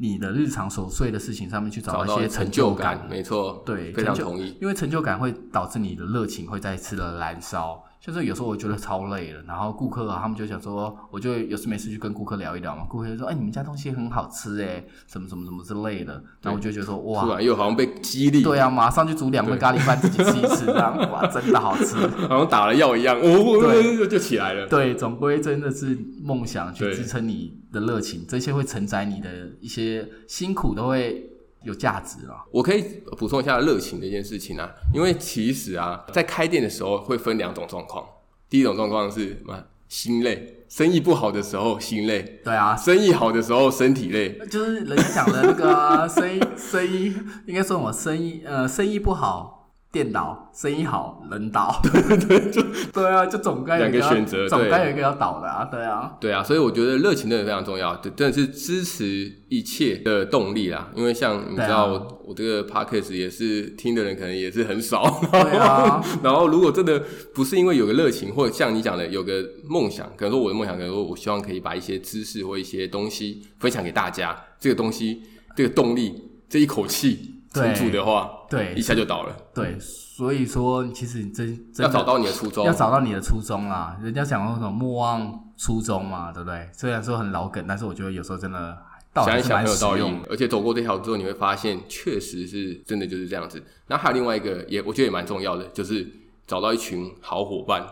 你的日常琐碎的事情上面去找一些成就感，没错，对，非常同意。因为成就感会导致你的热情会再次的燃烧。就是有时候我觉得超累了，然后顾客啊，他们就想说，我就有事没事去跟顾客聊一聊嘛。顾客就说：“哎、欸，你们家东西很好吃哎，什么什么什么之类的。”然后我就觉得说：“哇，突然又好像被激励。”对啊，马上就煮两份咖喱饭自己吃一吃，这样哇，真的好吃，好像打了药一样，哦，对，就起来了。对，总归真的是梦想去支撑你的热情，这些会承载你的一些辛苦都会。有价值了。我可以补充一下热情的一件事情啊，因为其实啊，在开店的时候会分两种状况。第一种状况是什么？心累，生意不好的时候心累。对啊，生意好的时候身体累。就是人家讲的那个、啊、生意，生意应该说什么？生意呃，生意不好。电倒，生意好人倒，对对 对，就对啊，就总该有一个选择，总该有一个要倒的啊，对啊，对啊，所以我觉得热情真的非常重要，真的是支持一切的动力啦。因为像你知道，我这个 podcast 也是听的人可能也是很少，对啊。然后如果真的不是因为有个热情，或者像你讲的有个梦想，可能说我的梦想，可能说我希望可以把一些知识或一些东西分享给大家，这个东西，这个动力，这一口气。撑住的话，对，一下就倒了。对，所以说，其实你真，真要找到你的初衷，要找到你的初衷啦。人家讲那种莫忘初衷嘛，对不对？虽然说很老梗，但是我觉得有时候真的想一想很有道理。而且走过这条之后，你会发现，确实是真的就是这样子。那还有另外一个，也我觉得也蛮重要的，就是找到一群好伙伴。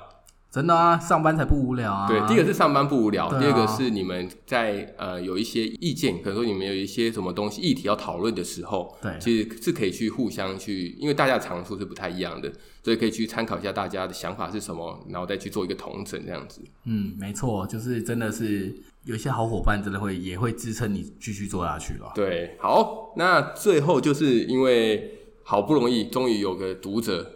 真的啊，上班才不无聊啊！对，第一个是上班不无聊，啊、第二个是你们在呃有一些意见，可能说你们有一些什么东西议题要讨论的时候，对，其实是可以去互相去，因为大家的长处是不太一样的，所以可以去参考一下大家的想法是什么，然后再去做一个统整这样子。嗯，没错，就是真的是有一些好伙伴，真的会也会支撑你继续做下去了。对，好，那最后就是因为好不容易终于有个读者，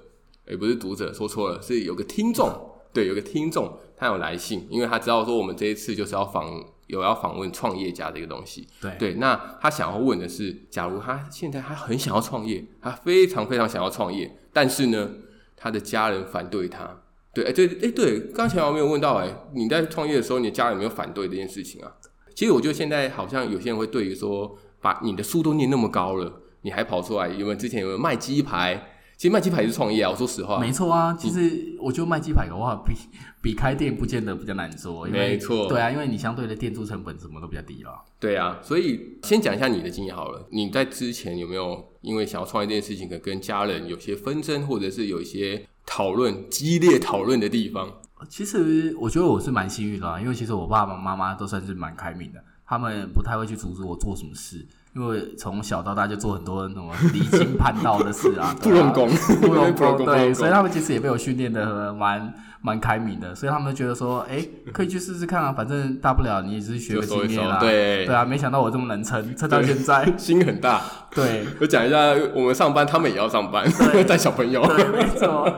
也不是读者，说错了，是有个听众。对，有个听众他有来信，因为他知道说我们这一次就是要访有要访问创业家这个东西。对对，那他想要问的是，假如他现在他很想要创业，他非常非常想要创业，但是呢，他的家人反对他。对，哎对，哎对，刚才我没有问到，哎，你在创业的时候，你的家人有没有反对这件事情啊？其实我觉得现在好像有些人会对于说，把你的书都念那么高了，你还跑出来，有没有之前有没有卖鸡排？其实卖鸡排也是创业啊，我说实话。没错啊，其实我觉得卖鸡排的话，比比开店不见得比较难做。没错。对啊，因为你相对的店租成本什么都比较低了。对啊，所以先讲一下你的经验好了。你在之前有没有因为想要创业这件事情，可跟家人有些纷争，或者是有一些讨论激烈讨论的地方？其实我觉得我是蛮幸运的啊，因为其实我爸爸妈妈都算是蛮开明的，他们不太会去阻止我做什么事。因为从小到大就做很多那种离经叛道的事啊，不用功，不用功，对，所以他们其实也被我训练的蛮蛮开明的，所以他们觉得说，哎，可以去试试看啊，反正大不了你也是学个经验啦，对，对啊，没想到我这么能撑，撑到现在，心很大，对，我讲一下，我们上班，他们也要上班，带小朋友，对，没错，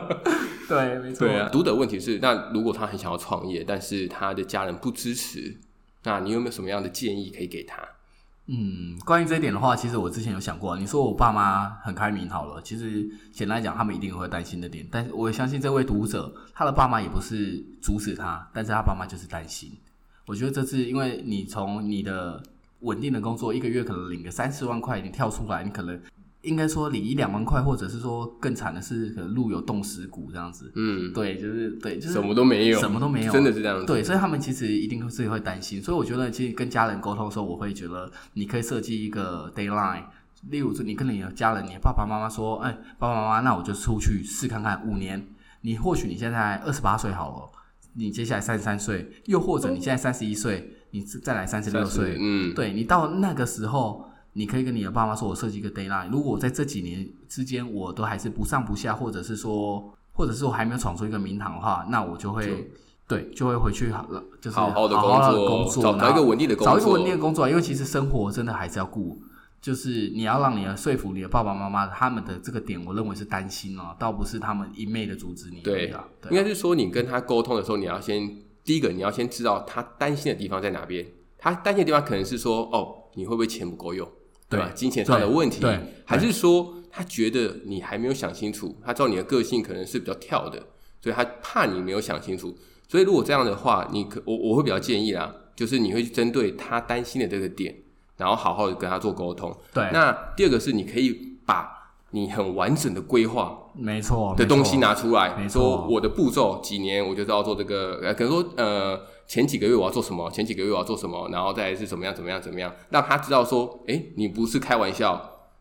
对，没错，对啊，读的问题是，那如果他很想要创业，但是他的家人不支持，那你有没有什么样的建议可以给他？嗯，关于这一点的话，其实我之前有想过。你说我爸妈很开明好了，其实简单来讲，他们一定会担心的点。但是我相信这位读者，他的爸妈也不是阻止他，但是他爸妈就是担心。我觉得这次因为你从你的稳定的工作，一个月可能领个三四万块，你跳出来，你可能。应该说你一两万块，或者是说更惨的是，可能路有冻死骨这样子。嗯，对，就是对，就是什么都没有，什么都没有，真的是这样子。对，所以他们其实一定是会担心。所以我觉得，其实跟家人沟通的时候，我会觉得你可以设计一个 deadline。例如说，你跟你的家人，你的爸爸妈妈说：“哎，爸爸妈妈，那我就出去试看看五年。”你或许你现在二十八岁好了，你接下来三十三岁，又或者你现在三十一岁，你再来三十六岁。嗯，对，你到那个时候。你可以跟你的爸妈说，我设计一个 deadline。如果我在这几年之间，我都还是不上不下，或者是说，或者是我还没有闯出一个名堂的话，那我就会就对，就会回去好了，就是好好的工作，找一个稳定的工作，找一个稳定的工作。因为其实生活真的还是要顾，就是你要让你的说服你的爸爸妈妈，他们的这个点，我认为是担心哦，倒不是他们一昧的阻止你。对，对啊，应该是说你跟他沟通的时候，你要先第一个，你要先知道他担心的地方在哪边。他担心的地方可能是说，哦，你会不会钱不够用？对吧？金钱上的问题，还是说他觉得你还没有想清楚？他知道你的个性可能是比较跳的，所以他怕你没有想清楚。所以如果这样的话，你可我我会比较建议啦，就是你会去针对他担心的这个点，然后好好的跟他做沟通。对。那第二个是，你可以把你很完整的规划，没错的东西拿出来，没错，说我的步骤几年我就知道做这个，呃，可能说呃。前几个月我要做什么？前几个月我要做什么？然后再是怎么样？怎么样？怎么样？让他知道说，诶，你不是开玩笑，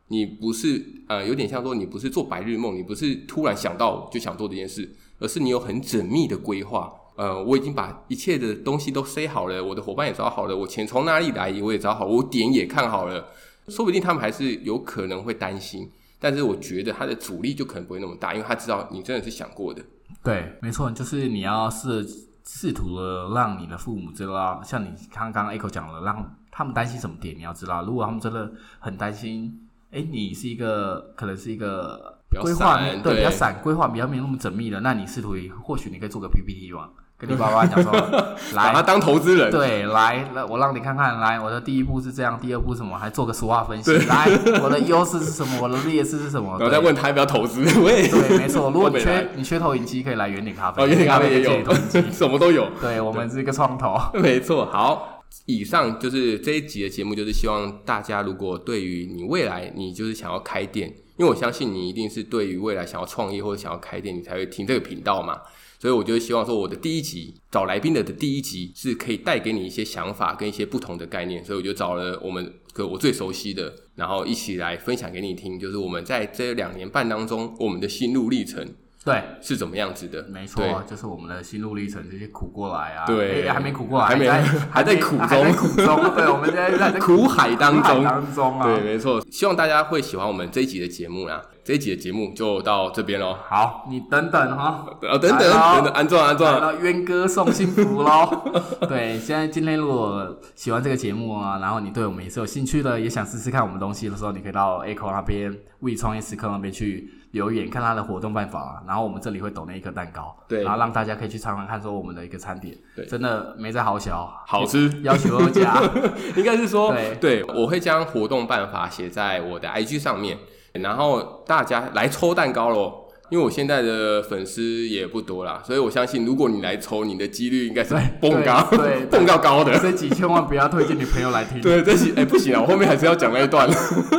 你不是呃，有点像说你不是做白日梦，你不是突然想到就想做这件事，而是你有很缜密的规划。呃，我已经把一切的东西都塞好了，我的伙伴也找好了，我钱从哪里来我也找好，我点也看好了。说不定他们还是有可能会担心，但是我觉得他的阻力就可能不会那么大，因为他知道你真的是想过的。对，没错，就是你要是。试图的让你的父母知道，像你刚刚 Echo 讲了，让他们担心什么点，你要知道。如果他们真的很担心，哎，你是一个可能是一个规划对比较散，规划比较没有那么缜密的，那你试图或许你可以做个 PPT 嘛。跟你爸爸讲说，来，把他当投资人。对，来，来，我让你看看，来，我的第一步是这样，第二步什么，还做个 SWOT 分析。来，我的优势是什么，我的劣势是什么？然后再问他要不要投资。对，没错。如果你 缺你缺投影机，可以来圆点咖啡。哦，圆点咖啡也有，什么都有。对，我们是一个创投。没错。好，以上就是这一集的节目，就是希望大家如果对于你未来你就是想要开店，因为我相信你一定是对于未来想要创业或者想要开店，你才会听这个频道嘛。所以我就希望说，我的第一集找来宾的的第一集是可以带给你一些想法跟一些不同的概念，所以我就找了我们个我最熟悉的，然后一起来分享给你听，就是我们在这两年半当中我们的心路历程。对，是怎么样子的？没错，就是我们的心路历程，这些苦过来啊，对，还没苦过来，还没，还在苦中，苦中。对，我们现在在 苦海当中，当中啊。对，没错。希望大家会喜欢我们这一集的节目啦。这一集的节目就到这边喽。好，你等等哈，等等，等等，安装安装，渊哥送幸福喽。对，现在今天如果喜欢这个节目啊，然后你对我们也是有兴趣的，也想试试看我们东西的时候，你可以到 Echo 那边，We 创业时刻那边去。留言看他的活动办法啊，然后我们这里会抖那一颗蛋糕，对，然后让大家可以去尝尝看，说我们的一个餐点，对，真的没在好小，好吃，要求要加，应该是说，对，对，我会将活动办法写在我的 IG 上面，然后大家来抽蛋糕喽。因为我现在的粉丝也不多啦，所以我相信，如果你来抽，你的几率应该是蹦高，对，蹦高 高的。这几千万不要推荐你朋友来听。对，这几哎不行啊，我后面还是要讲那一段。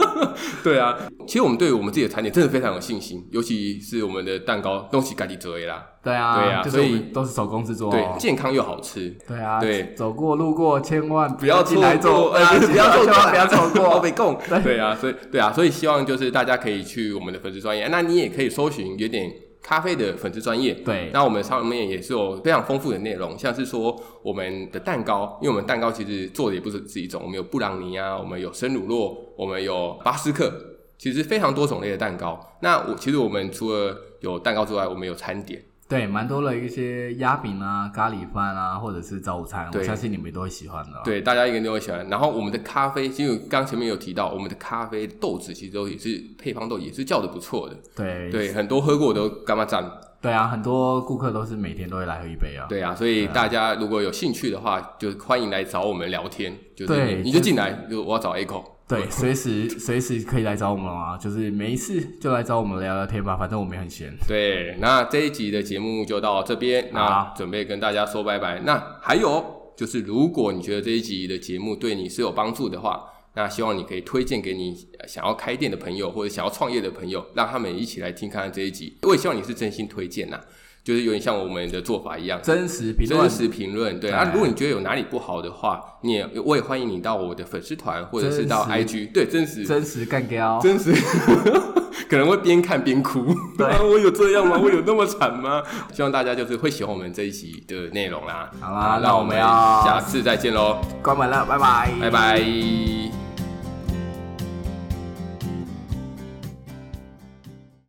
对啊，其实我们对于我们自己的产品真的非常有信心，尤其是我们的蛋糕，东西赶紧折啦。对啊，对啊，所以都是手工制作，对，健康又好吃。对啊，对，走过路过千万不要进来做，不要错过，不要错过，被供。对啊，所以对啊，所以希望就是大家可以去我们的粉丝专业，那你也可以搜寻有点咖啡的粉丝专业。对，那我们上面也是有非常丰富的内容，像是说我们的蛋糕，因为我们蛋糕其实做的也不是只一种，我们有布朗尼啊，我们有生乳酪，我们有巴斯克，其实非常多种类的蛋糕。那我其实我们除了有蛋糕之外，我们有餐点。对，蛮多的一些鸭饼啊、咖喱饭啊，或者是早午餐，我相信你们都会喜欢的。对，大家应该都会喜欢。然后我们的咖啡，因为刚前面有提到，我们的咖啡豆子其实都也是配方豆，也是叫的不错的。对对，很多喝过都干嘛赞。对啊，很多顾客都是每天都会来喝一杯啊。对啊，所以大家如果有兴趣的话，就欢迎来找我们聊天。就是对，你就进来，就我要找 Echo。对，随时随时可以来找我们啊，就是没事就来找我们聊聊天吧，反正我们也很闲。对，那这一集的节目就到这边，那准备跟大家说拜拜。那还有就是，如果你觉得这一集的节目对你是有帮助的话，那希望你可以推荐给你想要开店的朋友或者想要创业的朋友，让他们一起来听看看这一集。我也希望你是真心推荐呐。就是有点像我们的做法一样，真实评论，真实评论。对啊，如果你觉得有哪里不好的话，你也我也欢迎你到我的粉丝团或者是到 IG，对，真实，真实干掉，真实，可能会边看边哭。对啊，我有这样吗？我有那么惨吗？希望大家就是会喜欢我们这一集的内容啦。好啦，那我们要下次再见喽，关门了，拜拜，拜拜。